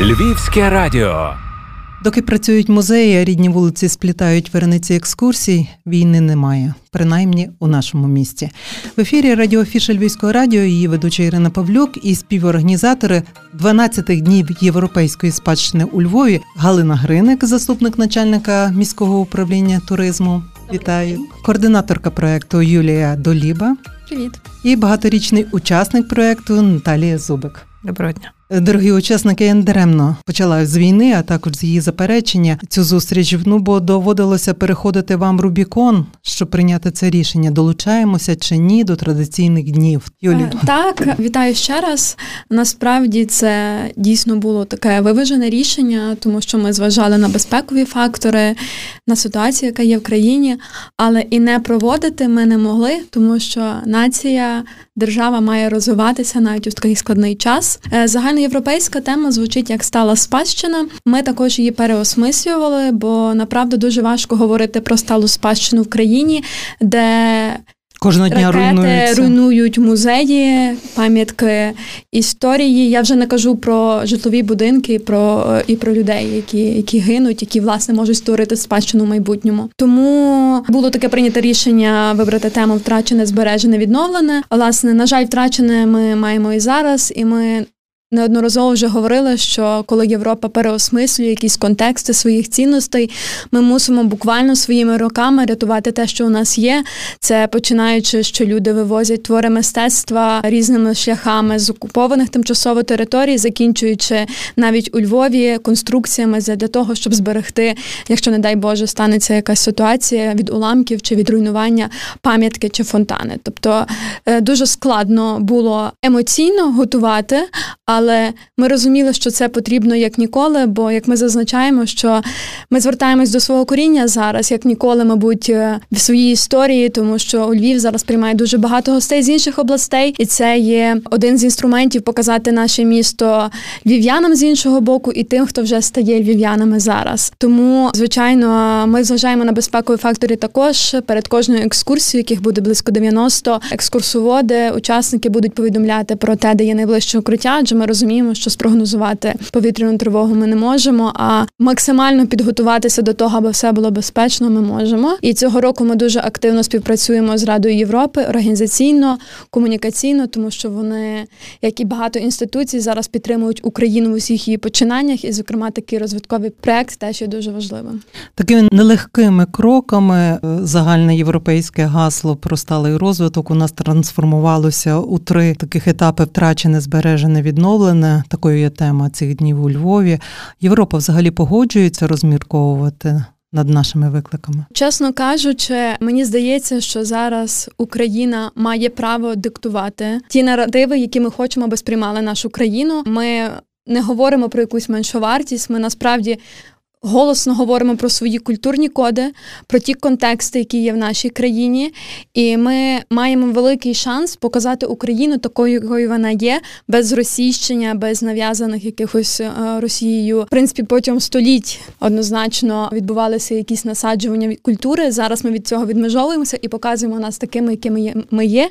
Львівське радіо. Доки працюють музеї, а рідні вулиці сплітають верениці екскурсій, війни немає, принаймні у нашому місті. В ефірі радіофіша Львівського радіо її ведуча Ірина Павлюк і співорганізатори 12 днів європейської спадщини у Львові Галина Гриник, заступник начальника міського управління туризму. Вітаю, координаторка проекту Юлія Доліба. Привіт, і багаторічний учасник проекту Наталія Зубик. Доброго дня. Дорогі учасники, я даремно почала з війни, а також з її заперечення цю зустріч. Ну бо доводилося переходити вам Рубікон, щоб прийняти це рішення. Долучаємося чи ні до традиційних днів? Юлі е, так, вітаю ще раз. Насправді це дійсно було таке виважене рішення, тому що ми зважали на безпекові фактори, на ситуацію, яка є в країні, але і не проводити ми не могли, тому що нація, держава має розвиватися навіть у такий складний час. Е, Загальноєвропейська тема звучить як стала спадщина. Ми також її переосмислювали, бо направду дуже важко говорити про сталу спадщину в країні, де Кожного дня Ракети руйнують музеї, пам'ятки історії. Я вже не кажу про житлові будинки, про і про людей, які які гинуть, які власне можуть створити спадщину в майбутньому. Тому було таке прийнято рішення вибрати тему втрачене, збережене, відновлене. Власне, на жаль, втрачене ми маємо і зараз, і ми неодноразово вже говорили, що коли Європа переосмислює якісь контексти своїх цінностей, ми мусимо буквально своїми роками рятувати те, що у нас є. Це починаючи, що люди вивозять твори мистецтва різними шляхами з окупованих тимчасово територій, закінчуючи навіть у Львові конструкціями для того, щоб зберегти, якщо не дай Боже, станеться якась ситуація від уламків чи від руйнування пам'ятки чи фонтани. Тобто е, дуже складно було емоційно готувати, але ми розуміли, що це потрібно як ніколи, бо як ми зазначаємо, що ми звертаємось до свого коріння зараз, як ніколи, мабуть, е, в своїй історії, тому що у Львів зараз приймає дуже багато гостей з інших областей, і це є один з інструментів показати наше місто львів'янам з іншого боку, і тим, хто вже стає львів'янами зараз. Тому, звичайно, ми зважаємо на безпекові фактори також перед кожною екскурсією, яких буде близько 90, екскурсоводи, учасники будуть повідомляти про те, де є найближче укриття, адже ми розуміємо, що спрогнозувати повітряну тривогу ми не можемо, а максимально підготуватися до того, аби все було безпечно, ми можемо. І цього року ми дуже активно співпрацюємо з Радою Європи організаційно, комунікаційно, тому що вони, як і багато інституцій, зараз підтримують Україну в усіх її починаннях, і, зокрема, такий розвитковий проект теж є дуже важливим. Такими нелегкими кроками е, загальне європейське гасло про сталий розвиток у нас трансформувалося у три таких етапи: втрачене, збережене, відновлене заявлене, такою є тема цих днів у Львові. Європа взагалі погоджується розмірковувати. Над нашими викликами, чесно кажучи, мені здається, що зараз Україна має право диктувати ті наративи, які ми хочемо, аби сприймали нашу країну. Ми не говоримо про якусь меншу вартість. Ми насправді голосно говоримо про свої культурні коди, про ті контексти, які є в нашій країні, і ми маємо великий шанс показати Україну такою, якою вона є, без російщення, без нав'язаних якихось е, Росією. В принципі, протягом століть однозначно відбувалися якісь насаджування культури. Зараз ми від цього відмежовуємося і показуємо нас такими, якими ми є.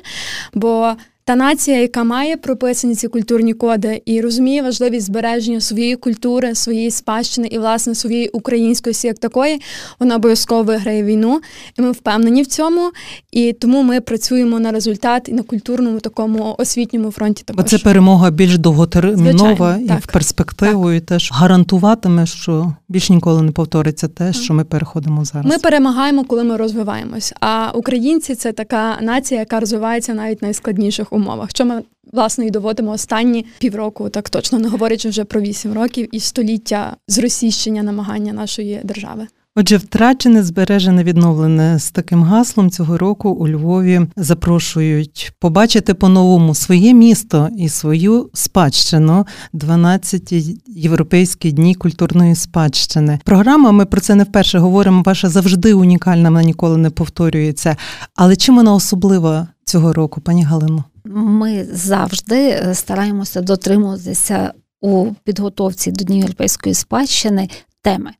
Бо та нація, яка має прописані ці культурні коди і розуміє важливість збереження своєї культури, своєї спадщини і власне своєї українськості, як такої, вона обов'язково виграє війну, і ми впевнені в цьому. І тому ми працюємо на результат і на культурному такому освітньому фронті. Також. Це перемога більш довготермінова і так, в перспективу, так. і теж гарантуватиме, що більш ніколи не повториться те, що ми переходимо зараз. Ми перемагаємо, коли ми розвиваємось. А українці це така нація, яка розвивається навіть найскладніших умовах. Що ми власне і доводимо останні півроку, так точно не говорячи вже про вісім років і століття зросійщення намагання нашої держави. Отже, втрачене, збережене, відновлене з таким гаслом цього року у Львові запрошують побачити по-новому своє місто і свою спадщину 12 європейські дні культурної спадщини. Програма, ми про це не вперше говоримо. Ваша завжди унікальна, вона ніколи не повторюється. Але чим вона особлива цього року, пані Галино? Ми завжди е, стараємося дотримуватися у підготовці до Днів європейської спадщини теми.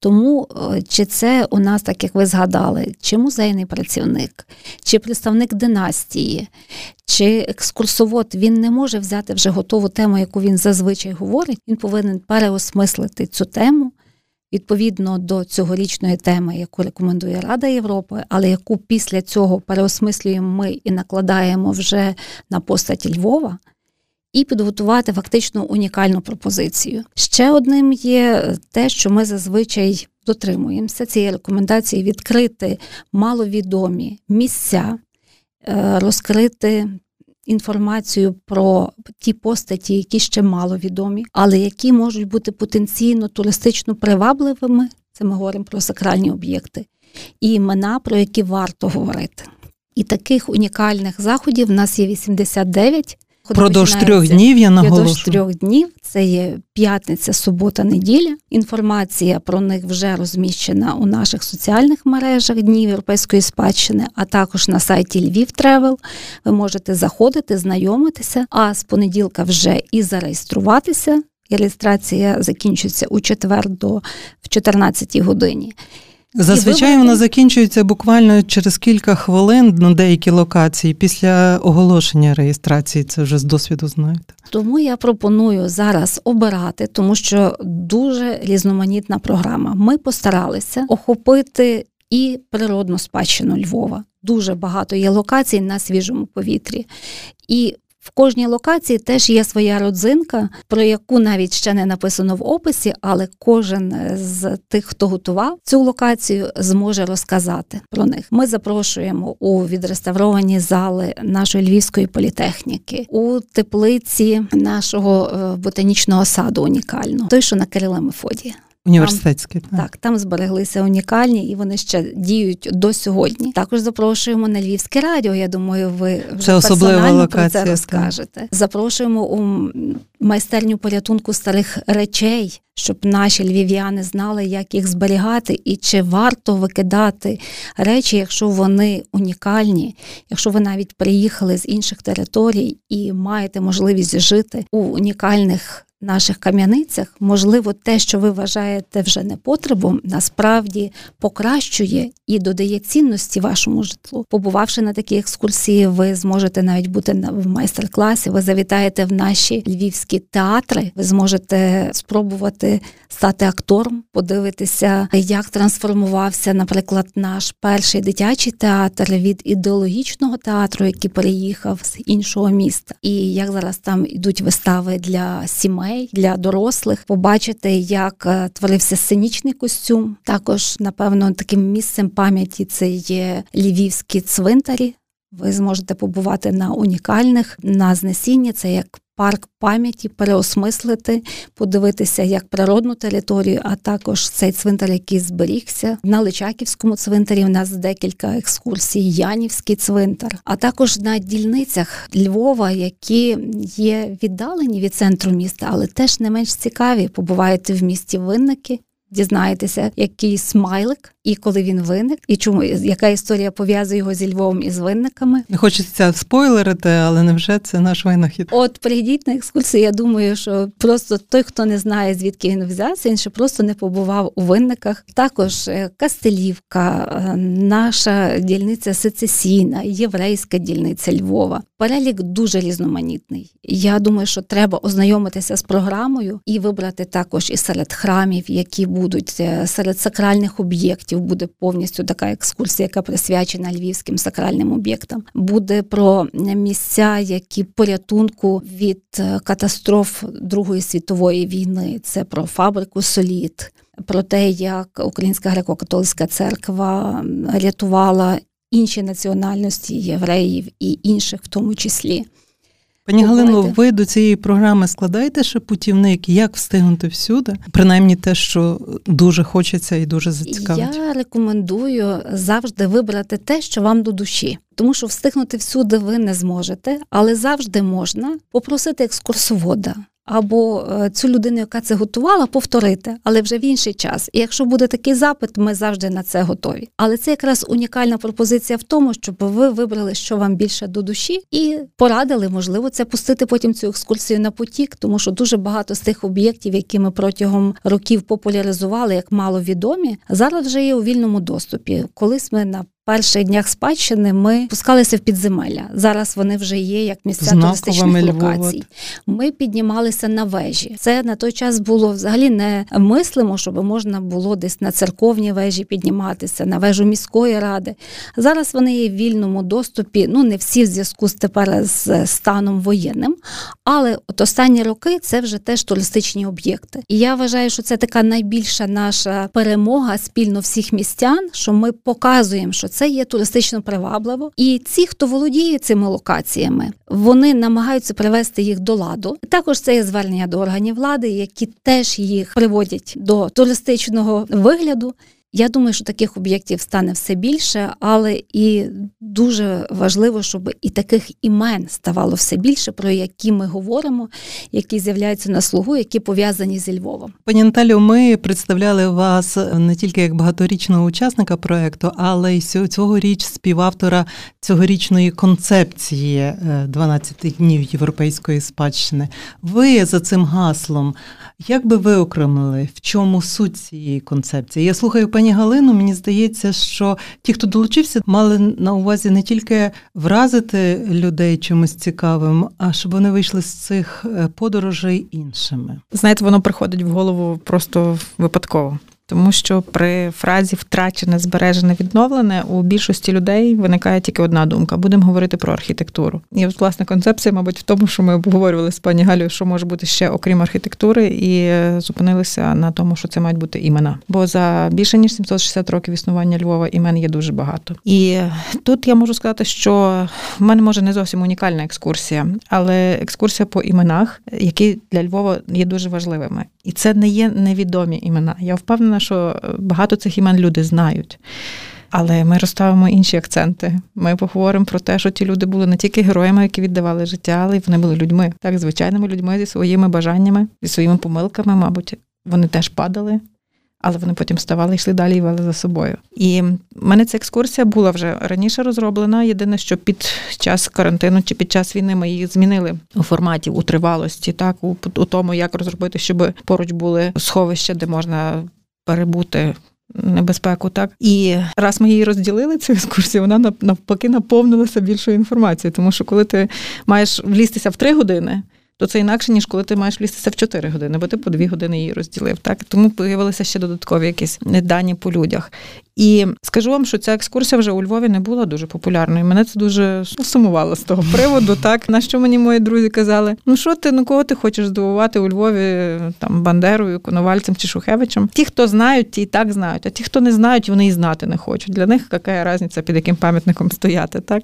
Тому е, чи це у нас, так як ви згадали, чи музейний працівник, чи представник династії, чи екскурсовод, він не може взяти вже готову тему, яку він зазвичай говорить. Він повинен переосмислити цю тему відповідно до цьогорічної теми, яку рекомендує Рада Європи, але яку після цього переосмислюємо ми і накладаємо вже на постать Львова. І підготувати фактично унікальну пропозицію. Ще одним є те, що ми зазвичай дотримуємося цієї рекомендації відкрити маловідомі місця, е, розкрити інформацію про ті постаті, які ще мало відомі, але які можуть бути потенційно туристично привабливими. Це ми говоримо про сакральні об'єкти, і імена, про які варто говорити. І таких унікальних заходів в нас є 89. Продовж трьох днів я наголошую. Продовж трьох днів це є п'ятниця, субота, неділя. Інформація про них вже розміщена у наших соціальних мережах Днів Європейської спадщини, а також на сайті Львів Travel. Ви можете заходити, знайомитися, а з понеділка вже і зареєструватися. І реєстрація закінчується у четвер до в 14 годині. Зазвичай вона закінчується буквально через кілька хвилин на деякі локації після оголошення реєстрації. Це вже з досвіду знаєте. Тому я пропоную зараз обирати, тому що дуже різноманітна програма. Ми постаралися охопити і природну спадщину Львова. Дуже багато є локацій на свіжому повітрі. І в кожній локації теж є своя родзинка, про яку навіть ще не написано в описі, але кожен з тих, хто готував цю локацію, зможе розказати про них. Ми запрошуємо у відреставровані зали нашої львівської політехніки, у теплиці нашого е, ботанічного саду унікального, той, що на Кирила Мефодія. Університетські так. так, там збереглися унікальні і вони ще діють до сьогодні. Також запрошуємо на Львівське радіо. Я думаю, ви вже це особлива локація, про це розкажете. Так. Запрошуємо у майстерню порятунку старих речей, щоб наші львів'яни знали, як їх зберігати, і чи варто викидати речі, якщо вони унікальні, якщо ви навіть приїхали з інших територій і маєте можливість жити у унікальних наших кам'яницях, можливо, те, що ви вважаєте вже непотребом, насправді покращує і додає цінності вашому житлу. Побувавши на такій екскурсії, ви зможете навіть бути в майстер-класі. Ви завітаєте в наші львівські театри, ви зможете спробувати стати актором, подивитися, як трансформувався, наприклад, наш перший дитячий театр від ідеологічного театру, який переїхав з іншого міста, і як зараз там йдуть вистави для сімей дітей, для дорослих, побачити, як е, творився сценічний костюм. Також, напевно, таким місцем пам'яті це є львівські цвинтарі. Ви зможете побувати на унікальних на знесінні. Це як парк пам'яті, переосмислити, подивитися як природну територію, а також цей цвинтар, який зберігся. На Личаківському цвинтарі у нас декілька екскурсій, Янівський цвинтар, а також на дільницях Львова, які є віддалені від центру міста, але теж не менш цікаві. Побуваєте в місті Винники, дізнаєтеся, який смайлик і коли він виник, і чому яка історія пов'язує його зі Львовом і з винниками. Не хочеться спойлерити, але невже це наш винахід? От прийдіть на екскурсію. Я думаю, що просто той, хто не знає, звідки він взявся, він ще просто не побував у винниках. Також е, Кастелівка, е, наша дільниця сецесійна, єврейська дільниця Львова. Перелік дуже різноманітний. Я думаю, що треба ознайомитися з програмою і вибрати також і серед храмів, які будуть е, серед сакральних об'єктів об'єктів буде повністю така екскурсія, яка присвячена львівським сакральним об'єктам. Буде про місця, які порятунку від е, катастроф Другої світової війни. Це про фабрику Соліт, про те, як Українська греко-католицька церква рятувала інші національності євреїв і інших, в тому числі. Пані Галино, ви до цієї програми складаєте ще путівник, як встигнути всюди? Принаймні те, що дуже хочеться і дуже зацікавить. Я рекомендую завжди вибрати те, що вам до душі. Тому що встигнути всюди ви не зможете, але завжди можна попросити екскурсовода або е, цю людину, яка це готувала, повторити, але вже в інший час. І якщо буде такий запит, ми завжди на це готові. Але це якраз унікальна пропозиція в тому, щоб ви вибрали, що вам більше до душі, і порадили, можливо, це пустити потім цю екскурсію на потік, тому що дуже багато з тих об'єктів, які ми протягом років популяризували, як маловідомі, зараз вже є у вільному доступі. Колись ми на перших днях спадщини ми пускалися в підземелля. Зараз вони вже є як місця Знаковими туристичних локацій. Ми піднімалися на вежі. Це на той час було взагалі не мислимо, щоб можна було десь на церковні вежі підніматися, на вежу міської ради. Зараз вони є в вільному доступі. Ну не всі в зв'язку з тепер з станом воєнним, але от останні роки це вже теж туристичні об'єкти. І я вважаю, що це така найбільша наша перемога спільно всіх містян, що ми показуємо, що це є туристично привабливо. І ці, хто володіє цими локаціями, вони намагаються привести їх до ладу. Також це є звернення до органів влади, які теж їх приводять до туристичного вигляду. Я думаю, що таких об'єктів стане все більше, але і дуже важливо, щоб і таких імен ставало все більше, про які ми говоримо, які з'являються на слугу, які пов'язані зі Львовом. Пані Наталю, ми представляли вас не тільки як багаторічного учасника проекту, але й цьогоріч співавтора цьогорічної концепції 12 е, днів європейської спадщини. Ви за цим гаслом, як би ви окремили, в чому суть цієї концепції? Я слухаю пані Галину. Мені здається, що ті, хто долучився, мали на увазі не тільки вразити людей чимось цікавим, а щоб вони вийшли з цих е, подорожей іншими. Знаєте, воно приходить в голову просто випадково. Тому що при фразі втрачене, збережене, відновлене у більшості людей виникає тільки одна думка: будемо говорити про архітектуру. І от власне концепція, мабуть, в тому, що ми обговорювали з пані Галею, що може бути ще окрім архітектури, і зупинилися на тому, що це мають бути імена. Бо за більше ніж 760 років існування Львова імен є дуже багато. І тут я можу сказати, що в мене може не зовсім унікальна екскурсія, але екскурсія по іменах, які для Львова є дуже важливими. І це не є невідомі імена. Я впевнена, що багато цих імен люди знають. Але ми розставимо інші акценти. Ми поговоримо про те, що ті люди були не тільки героями, які віддавали життя, але й вони були людьми, так звичайними людьми зі своїми бажаннями, зі своїми помилками, мабуть, вони теж падали, але вони потім вставали, йшли далі і вели за собою. І в мене ця екскурсія була вже раніше розроблена. Єдине, що під час карантину чи під час війни ми її змінили у форматі у тривалості, так у, у тому, як розробити, щоб поруч були сховища, де можна перебути. Небезпеку, так і раз ми її розділили цю екскурсію, вона навпаки наповнилася більшою інформацією, тому що коли ти маєш влізтися в три години, то це інакше, ніж коли ти маєш влізтися в чотири години, бо ти по дві години її розділив. Так Тому появилися ще додаткові якісь дані по людях. І скажу вам, що ця екскурсія вже у Львові не була дуже популярною. Мене це дуже сумувало з того приводу. Так на що мені мої друзі казали: ну що ти ну кого ти хочеш здивувати у Львові там Бандерою, Коновальцем чи Шухевичем? Ті, хто знають, ті і так знають. А ті, хто не знають, вони і знати не хочуть. Для них яка різниця, під яким пам'ятником стояти. Так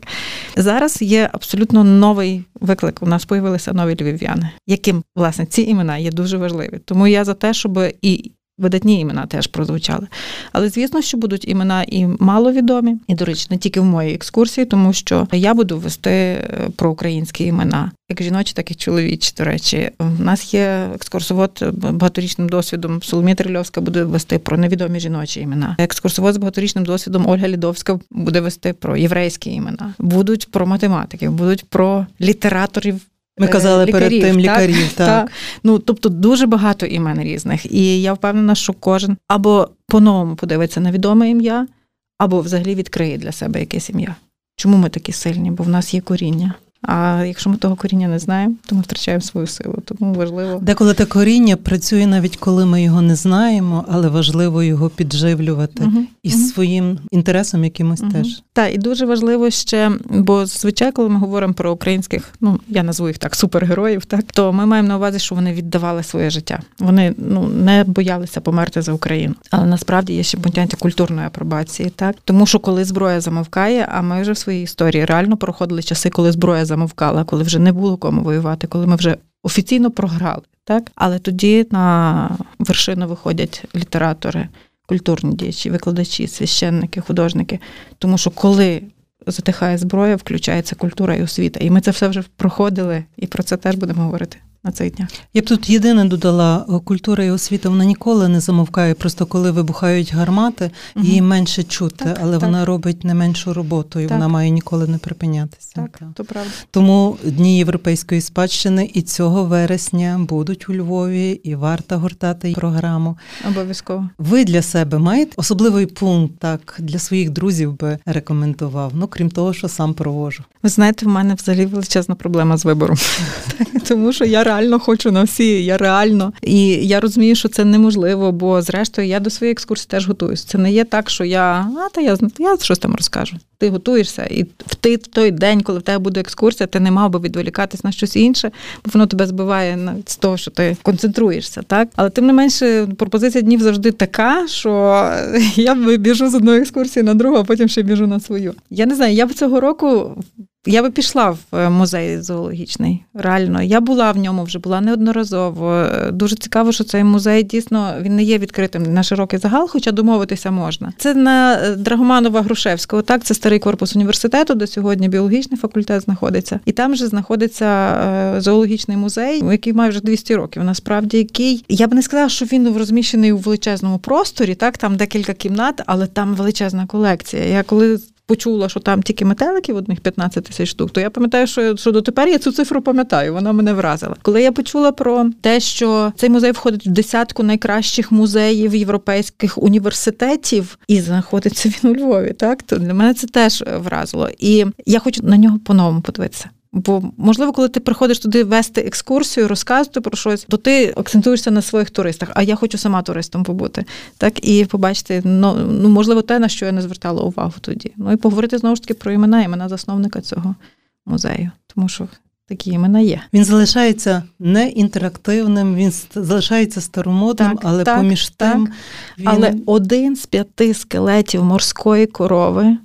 зараз є абсолютно новий виклик. У нас появилися нові львів'яни, яким власне ці імена є дуже важливі. Тому я за те, щоб і видатні імена теж прозвучали. Але звісно, що будуть імена і маловідомі, і, до речі, не тільки в моїй екскурсії, тому що я буду вести е, про українські імена, як жіночі, так і чоловічі. До речі, у нас є екскурсовод багаторічним досвідом. Соломія Трильовська буде вести про невідомі жіночі імена. Екскурсовод з багаторічним досвідом Ольга Лідовська буде вести про єврейські імена. Будуть про математиків, будуть про літераторів ми казали лікарів, перед тим лікарів. Так? так. так. Ну, Тобто дуже багато імен різних. І я впевнена, що кожен або по-новому подивиться на відоме ім'я, або взагалі відкриє для себе якесь ім'я. Чому ми такі сильні? Бо в нас є коріння. А якщо ми того коріння не знаємо, то ми втрачаємо свою силу. Тому важливо. Деколи те коріння працює навіть коли ми його не знаємо, але важливо його підживлювати uh і uh своїм інтересом якимось uh теж. Так, і дуже важливо ще, бо зазвичай, коли ми говоримо про українських, ну я назву їх так, супергероїв, так то ми маємо на увазі, що вони віддавали своє життя. Вони ну не боялися померти за Україну. Але насправді є ще поняття культурної апробації, так тому що коли зброя замовкає, а ми вже в своїй історії реально проходили часи, коли зброя замовкала, коли вже не було кому воювати, коли ми вже офіційно програли. Так, але тоді на вершину виходять літератори, культурні діячі, викладачі, священники, художники. Тому що коли затихає зброя, включається культура і освіта. І ми це все вже проходили, і про це теж будемо говорити. На цих днях. Я б тут єдине додала культура і освіта вона ніколи не замовкає. Просто коли вибухають гармати, угу. її менше чути, так, але так. вона робить не меншу роботу, і так. вона має ніколи не припинятися. Так, то правда. Тому дні європейської спадщини і цього вересня будуть у Львові, і варто гортати програму. Обов'язково. Ви для себе маєте особливий пункт так для своїх друзів би рекомендував. Ну крім того, що сам провожу. Ви знаєте, в мене взагалі величезна проблема з вибором, тому що я реально хочу на всі. Я реально і я розумію, що це неможливо, бо зрештою я до своєї екскурсії теж готуюсь. Це не є так, що я а та я я щось там розкажу. Ти готуєшся, і в ти в той день, коли в тебе буде екскурсія, ти не мав би відволікатись на щось інше, бо воно тебе збиває з того, що ти концентруєшся, так але тим не менше пропозиція днів завжди така, що я біжу з одної екскурсії на другу, а потім ще біжу на свою. Я не знаю, я б цього року я би пішла в е, музей зоологічний. Реально, я була в ньому вже була неодноразово. Дуже цікаво, що цей музей дійсно він не є відкритим на широкий загал, хоча домовитися можна. Це на е, Драгоманова Грушевського. Так, це старий корпус університету, де сьогодні біологічний факультет знаходиться, і там же знаходиться е, зоологічний музей, який має вже 200 років. Насправді, який я б не сказала, що він розміщений у величезному просторі. Так, там декілька кімнат, але там величезна колекція. Я коли почула, що там тільки метеликів одних 15 тисяч штук, то я пам'ятаю, що що дотепер я цю цифру пам'ятаю. Вона мене вразила. Коли я почула про те, що цей музей входить в десятку найкращих музеїв європейських університетів, і знаходиться він у Львові, так то для мене це теж вразило. І я хочу на нього по-новому подивитися. Бо, можливо, коли ти приходиш туди вести екскурсію, розказувати про щось, то ти акцентуєшся на своїх туристах. А я хочу сама туристом побути. Так і побачити, ну, ну можливо, те, на що я не звертала увагу тоді. Ну і поговорити знову ж таки про імена, імена засновника цього музею. Тому що такі імена є. Він залишається не інтерактивним, він залишається старомодним, так, але так, поміж так. тим. Він... Але один з п'яти скелетів морської корови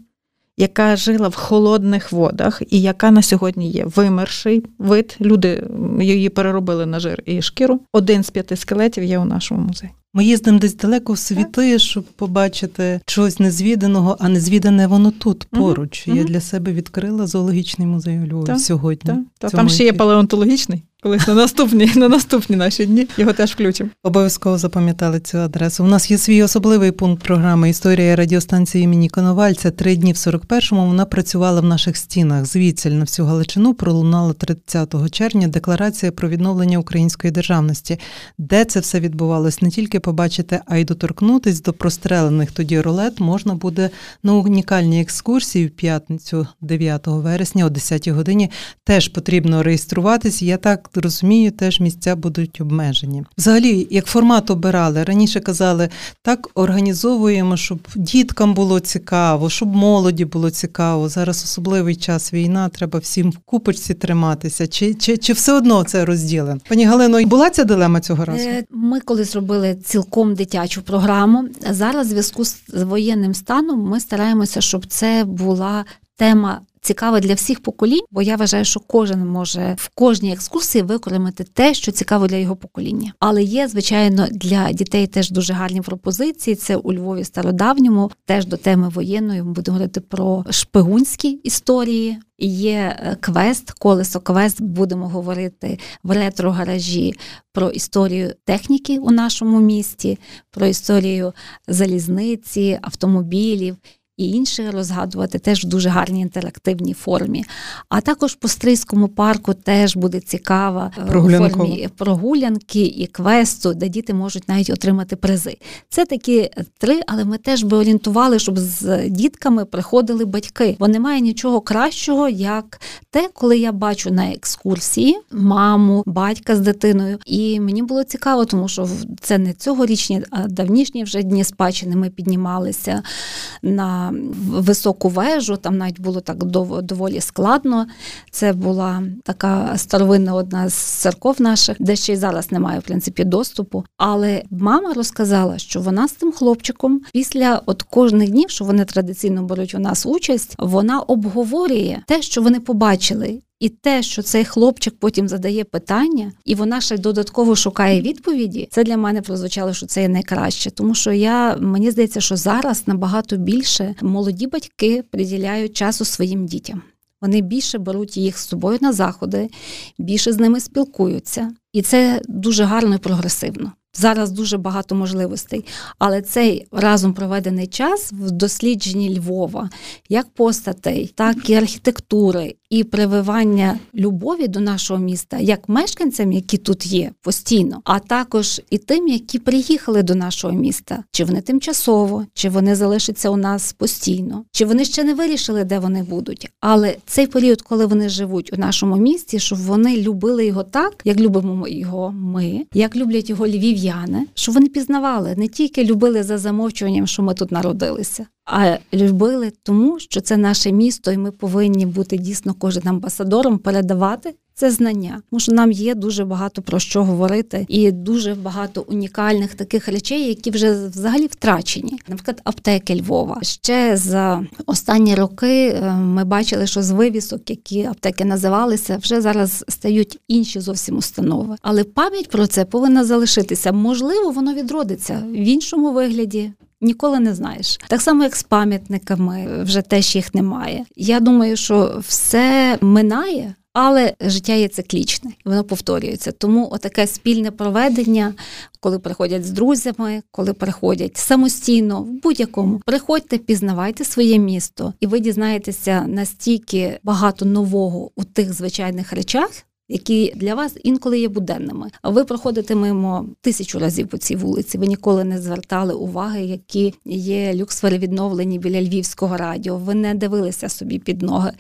яка жила в холодних водах і яка на сьогодні є вимерший вид. Люди її переробили на жир і шкіру. Один з п'яти скелетів є у нашому музеї. Ми їздимо десь далеко в світи, щоб побачити щось незвіданого, а незвідане воно тут поруч. Угу. Я для себе відкрила зоологічний музей у Львові сьогодні. Так, так. Там ще є палеонтологічний. Колись на наступні на наступні наші дні його теж включимо. Обов'язково запам'ятали цю адресу. У нас є свій особливий пункт програми Історія радіостанції імені Коновальця. Три дні в 41-му вона працювала в наших стінах. Звідсіль на всю Галичину пролунала 30 червня декларація про відновлення української державності, де це все відбувалось не тільки побачити, а й доторкнутись до прострелених тоді рулет можна буде на унікальній екскурсії в п'ятницю, 9 вересня, о 10 годині. Теж потрібно реєструватись. Я так розумію, теж місця будуть обмежені. Взагалі, як формат обирали, раніше казали, так організовуємо, щоб діткам було цікаво, щоб молоді було цікаво. Зараз особливий час війна, треба всім в купочці триматися. Чи чи, чи все одно це розділено? Пані Галино, була ця дилема цього разу? Е, ми коли зробили цілком дитячу програму, зараз в зв'язку з воєнним станом ми стараємося, щоб це була тема цікаве для всіх поколінь, бо я вважаю, що кожен може в кожній екскурсії використати те, що цікаво для його покоління. Але є, звичайно, для дітей теж дуже гарні пропозиції. Це у Львові стародавньому, теж до теми воєнної. Ми будемо говорити про шпигунські історії. Є е, квест, колесо квест. Будемо говорити в ретро-гаражі про історію техніки у нашому місті, про історію залізниці, автомобілів і інше розгадувати теж в дуже гарній інтерактивній формі. А також по Стрийському парку теж буде цікава е, формі прогулянки і квесту, де діти можуть навіть отримати призи. Це такі три, але ми теж би орієнтували, щоб з дітками приходили батьки, бо немає нічого кращого, як те, коли я бачу на екскурсії маму, батька з дитиною. І мені було цікаво, тому що це не цьогорічні, а давнішні вже дні спадщини ми піднімалися на високу вежу, там навіть було так доволі складно. Це була така старовинна одна з церков наших, де ще й зараз немає в принципі доступу. Але мама розказала, що вона з тим хлопчиком після от кожних днів, що вони традиційно беруть у нас участь, вона обговорює те, що вони побачили. І те, що цей хлопчик потім задає питання, і вона ще додатково шукає відповіді, це для мене прозвучало, що це є найкраще. Тому що я мені здається, що зараз набагато більше молоді батьки приділяють часу своїм дітям. Вони більше беруть їх з собою на заходи, більше з ними спілкуються, і це дуже гарно і прогресивно. Зараз дуже багато можливостей, але цей разом проведений час в дослідженні Львова, як постатей, так і архітектури, і прививання любові до нашого міста, як мешканцям, які тут є постійно, а також і тим, які приїхали до нашого міста, чи вони тимчасово, чи вони залишаться у нас постійно, чи вони ще не вирішили, де вони будуть. Але цей період, коли вони живуть у нашому місті, щоб вони любили його так, як любимо його ми, як люблять його львів'яни, щоб вони пізнавали, не тільки любили за замовчуванням, що ми тут народилися, а любили тому, що це наше місто, і ми повинні бути дійсно кожен амбасадором, передавати це знання. Тому що нам є дуже багато про що говорити, і дуже багато унікальних таких речей, які вже взагалі втрачені. Наприклад, аптеки Львова. Ще за останні роки е, ми бачили, що з вивісок, які аптеки називалися, вже зараз стають інші зовсім установи. Але пам'ять про це повинна залишитися. Можливо, воно відродиться в іншому вигляді. Ніколи не знаєш. Так само, як з пам'ятниками, вже теж їх немає. Я думаю, що все минає. Але життя є циклічне, воно повторюється. Тому отаке спільне проведення, коли приходять з друзями, коли приходять самостійно, в будь-якому приходьте, пізнавайте своє місто, і ви дізнаєтеся настільки багато нового у тих звичайних речах які для вас інколи є буденними. Ви проходите мимо тисячу разів по цій вулиці. Ви ніколи не звертали уваги, які є люксфери відновлені біля Львівського радіо. Ви не дивилися собі під ноги.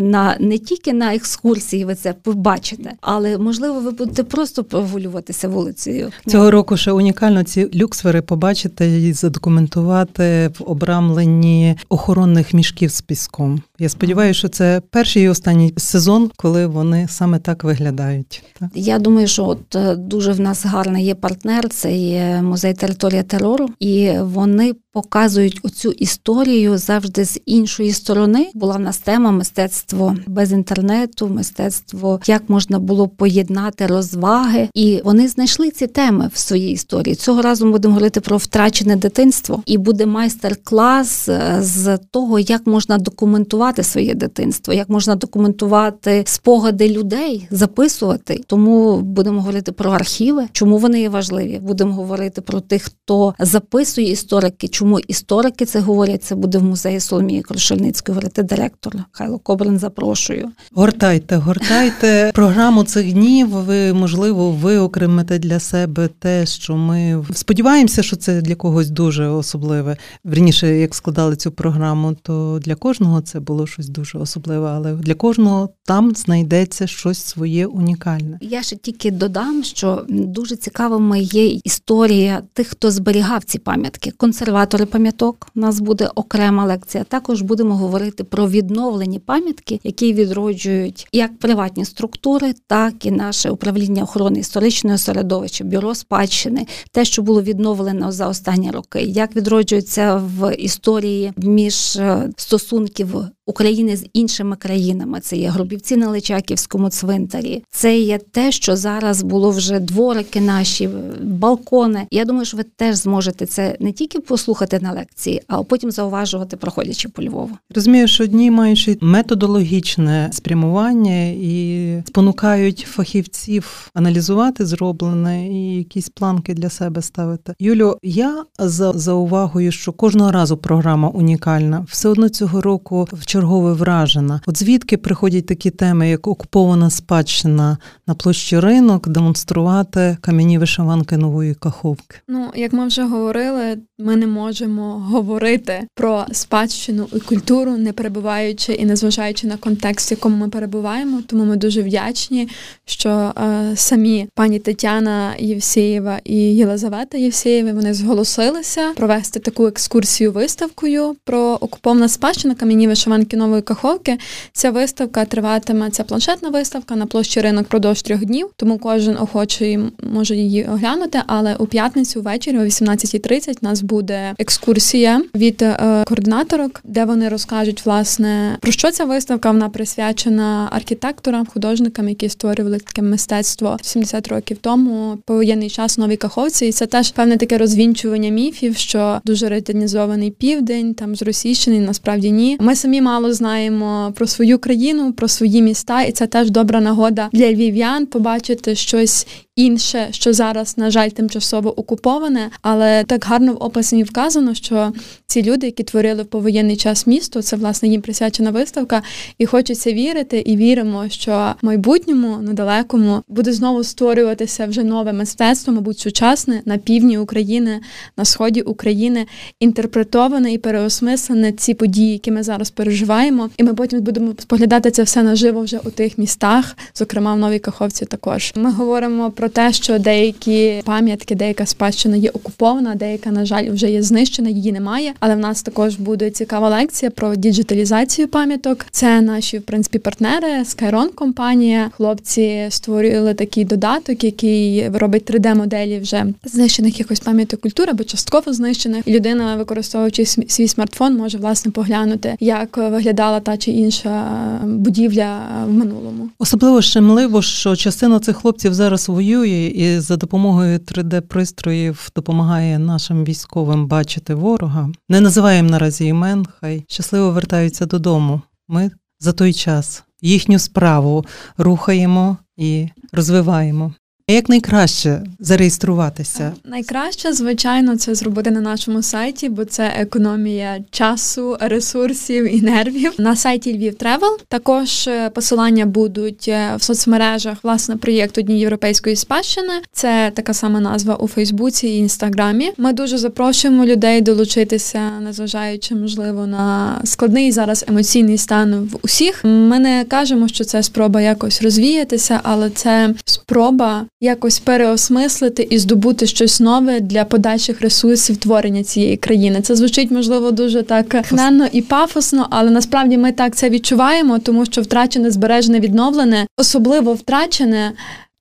На не тільки на екскурсії ви це побачите, але можливо, ви будете просто прогулюватися вулицею. Цього року ще унікально ці люксфери побачити і задокументувати в обрамленні охоронних мішків з піском. Я сподіваюся, що це перший і останній сезон, коли вони саме так виглядають виглядають. Так? Я думаю, що от е, дуже в нас гарний є партнер, це є музей територія терору, і вони показують оцю історію завжди з іншої сторони. Була в нас тема мистецтво без інтернету, мистецтво, як можна було поєднати розваги, і вони знайшли ці теми в своїй історії. Цього разу ми будемо говорити про втрачене дитинство, і буде майстер-клас е, з того, як можна документувати своє дитинство, як можна документувати спогади людей, записувати. Тому будемо говорити про архіви, чому вони є важливі. Будемо говорити про тих, хто записує історики. Чому історики це говорять? Це буде в музеї Соломії Крушельницької говорити директор. Хайло Кобрин запрошую. Гортайте, гортайте програму цих днів. Ви можливо виокремите для себе те, що ми сподіваємося, що це для когось дуже особливе. Вірніше, як складали цю програму, то для кожного це було щось дуже особливе, але для кожного там знайдеться щось своє унікальне. Я ще тільки додам, що дуже цікавими є історія тих, хто зберігав ці пам'ятки, консерватор куратори пам'яток. У нас буде окрема лекція. Також будемо говорити про відновлені пам'ятки, які відроджують як приватні структури, так і наше управління охорони історичного середовища, бюро спадщини, те, що було відновлено за останні роки, як відроджується в історії між е, стосунків України з іншими країнами. Це є Грубівці на Личаківському цвинтарі. Це є те, що зараз було вже дворики наші, балкони. Я думаю, що ви теж зможете це не тільки послухати на лекції, а потім зауважувати, проходячи по Львову. Розумію, що одні мають методологічне спрямування і спонукають фахівців аналізувати зроблене і якісь планки для себе ставити. Юлю, я за, за увагою, що кожного разу програма унікальна. Все одно цього року в чергове вражена. От звідки приходять такі теми, як окупована спадщина на площі ринок, демонструвати кам'яні вишиванки нової каховки? Ну як ми вже говорили, ми не можемо говорити про спадщину і культуру, не перебуваючи і не зважаючи на контекст, в якому ми перебуваємо. Тому ми дуже вдячні, що е, самі пані Тетяна Євсеєва і Єлизавета Євсеєва вони зголосилися провести таку екскурсію виставкою про окупована спадщина кам'яні вишиванки нової Каховки. Ця виставка триватиме ця планшетна виставка на площі ринок продовж трьох днів, тому кожен охочий може її оглянути. Але у п'ятницю ввечері, о 18.30 у нас буде екскурсія від е, координаторок, де вони розкажуть власне про що ця виставка. Вона присвячена архітекторам, художникам, які створювали таке мистецтво 70 років тому, повоєнний час в новій каховці. І це теж певне таке розвінчування міфів, що дуже ретинізований південь, там зросійщений, насправді ні. Ми самі мали мало знаємо про свою країну, про свої міста, і це теж добра нагода для львів'ян побачити щось інше, що зараз, на жаль, тимчасово окуповане, але так гарно в описі вказано, що ці люди, які творили в повоєнний час місто, це власне їм присвячена виставка, і хочеться вірити, і віримо, що в майбутньому недалекому буде знову створюватися вже нове мистецтво, мабуть, сучасне на півдні України, на сході України, інтерпретоване і переосмислене ці події, які ми зараз переживаємо, і ми потім будемо споглядати це все наживо вже у тих містах, зокрема в Новій Каховці. Також ми говоримо про те, що деякі пам'ятки, деяка спадщина є окупована, деяка, на жаль, вже є знищена, її немає. Але в нас також буде цікава лекція про діджиталізацію пам'яток. Це наші в принципі партнери Skyron компанія. Хлопці створили такий додаток, який робить 3D-моделі вже знищених якось пам'яток культури або частково знищених. І людина, використовуючи свій смартфон, може власне поглянути, як виглядала та чи інша будівля в минулому. Особливо щемливо, що частина цих хлопців зараз воює і за допомогою 3D-пристроїв допомагає нашим військовим бачити ворога. Не називаємо наразі імен, хай щасливо вертаються додому. Ми за той час їхню справу рухаємо і розвиваємо. Як найкраще зареєструватися? Найкраще, звичайно, це зробити на нашому сайті, бо це економія часу, ресурсів і нервів. На сайті Львів Тревел також е, посилання будуть е, в соцмережах власне проєкту Дні європейської спадщини. Це така сама назва у Фейсбуці і Інстаграмі. Ми дуже запрошуємо людей долучитися, незважаючи можливо на складний зараз емоційний стан в усіх. Ми не кажемо, що це спроба якось розвіятися, але це спроба якось переосмислити і здобути щось нове для подальших ресурсів творення цієї країни. Це звучить можливо дуже так хненно і пафосно, але насправді ми так це відчуваємо, тому що втрачене збережене відновлене, особливо втрачене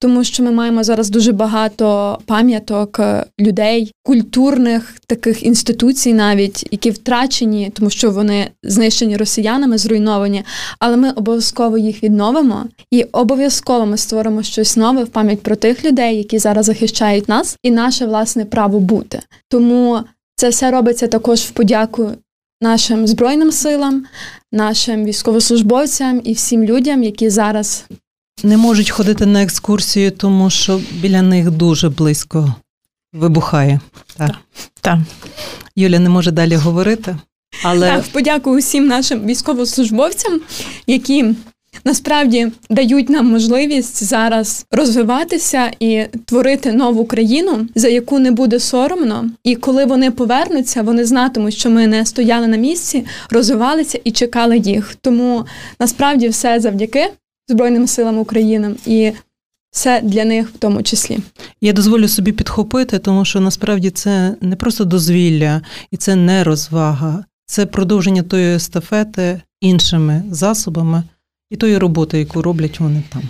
тому що ми маємо зараз дуже багато пам'яток е, людей, культурних таких інституцій, навіть які втрачені, тому що вони знищені росіянами, зруйновані. Але ми обов'язково їх відновимо і обов'язково ми створимо щось нове в пам'ять про тих людей, які зараз захищають нас, і наше власне право бути. Тому це все робиться також в подяку. Нашим збройним силам, нашим військовослужбовцям і всім людям, які зараз не можуть ходити на екскурсію, тому що біля них дуже близько вибухає. Так. Так. Юля не може далі говорити. Але так, подяку усім нашим військовослужбовцям, які насправді дають нам можливість зараз розвиватися і творити нову країну, за яку не буде соромно. І коли вони повернуться, вони знатимуть, що ми не стояли на місці, розвивалися і чекали їх. Тому насправді все завдяки Збройним силам України і все для них в тому числі. Я дозволю собі підхопити, тому що насправді це не просто дозвілля і це не розвага, це продовження тої естафети іншими засобами і тої роботи, яку роблять вони там.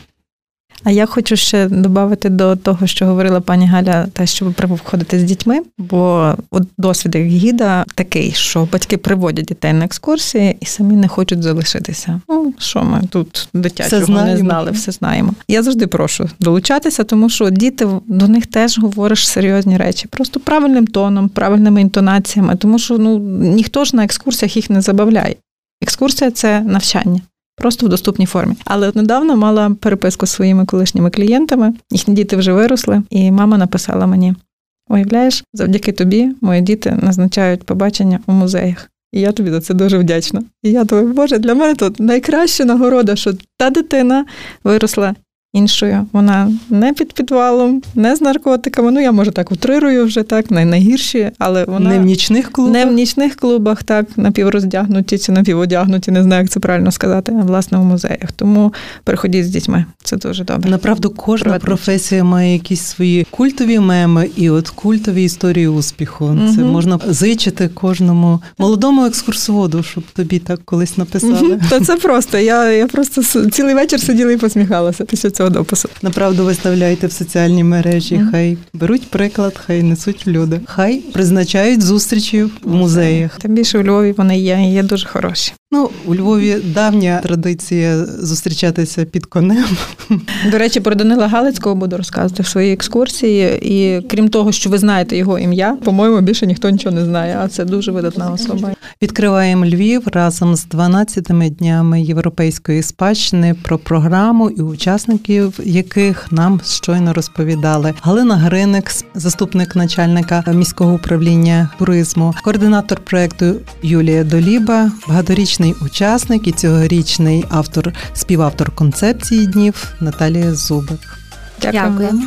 А я хочу ще додати до того, що говорила пані Галя, те, що ви приходите з дітьми, бо от досвід як гіда такий, що батьки приводять дітей на екскурсії і самі не хочуть залишитися. Ну що ми тут дитячого не знали, все знаємо. Я завжди прошу долучатися, тому що діти до них теж говориш серйозні речі, просто правильним тоном, правильними інтонаціями, тому що ну ніхто ж на екскурсіях їх не забавляє. Екскурсія це навчання просто в доступній формі. Але от недавно мала переписку з своїми колишніми клієнтами, їхні діти вже виросли, і мама написала мені: уявляєш, завдяки тобі мої діти назначають побачення у музеях. І я тобі за це дуже вдячна. І я думаю, Боже, для мене тут найкраща нагорода, що та дитина виросла іншою. Вона не під підвалом, не з наркотиками. Ну я може так утрирую вже так, не найгірші, але вона не в нічних клубах. Не в нічних клубах, так напівроздягнуті чи напіводягнуті, не знаю, як це правильно сказати, а власне в музеях. Тому приходіть з дітьми. Це дуже добре. Направду, кожна Приватно. професія має якісь свої культові меми і от культові історії успіху. Угу. Це можна зичити кожному молодому екскурсоводу, щоб тобі так колись написали. Та це просто. Я я просто цілий вечір сиділа і посміхалася після цього цього допису. Направду виставляйте в соціальні мережі. Mm-hmm. Хай беруть приклад, хай несуть люди. Хай призначають зустрічі в музеях. Тим більше у Львові вони є, і є дуже хороші. Ну, у Львові давня традиція зустрічатися під конем. До речі, про Данила Галицького буду розказувати в своїй екскурсії. І крім того, що ви знаєте його ім'я, по-моєму, більше ніхто нічого не знає. А це дуже видатна особа. Відкриваємо Львів разом з 12-ми днями європейської спадщини про програму і учасників, яких нам щойно розповідали. Галина Гриник, заступник начальника міського управління туризму, координатор проекту Юлія Доліба, багаторічний учасник і цьогорічний автор, співавтор концепції днів Наталія Зубик. Дякуємо.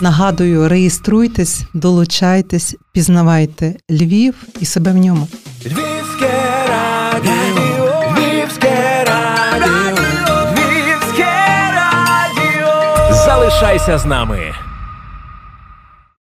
Нагадую, реєструйтесь, долучайтесь, пізнавайте Львів і себе в ньому. Львівське радіо, Львівське радіо, Львівське радіо. Залишайся з нами.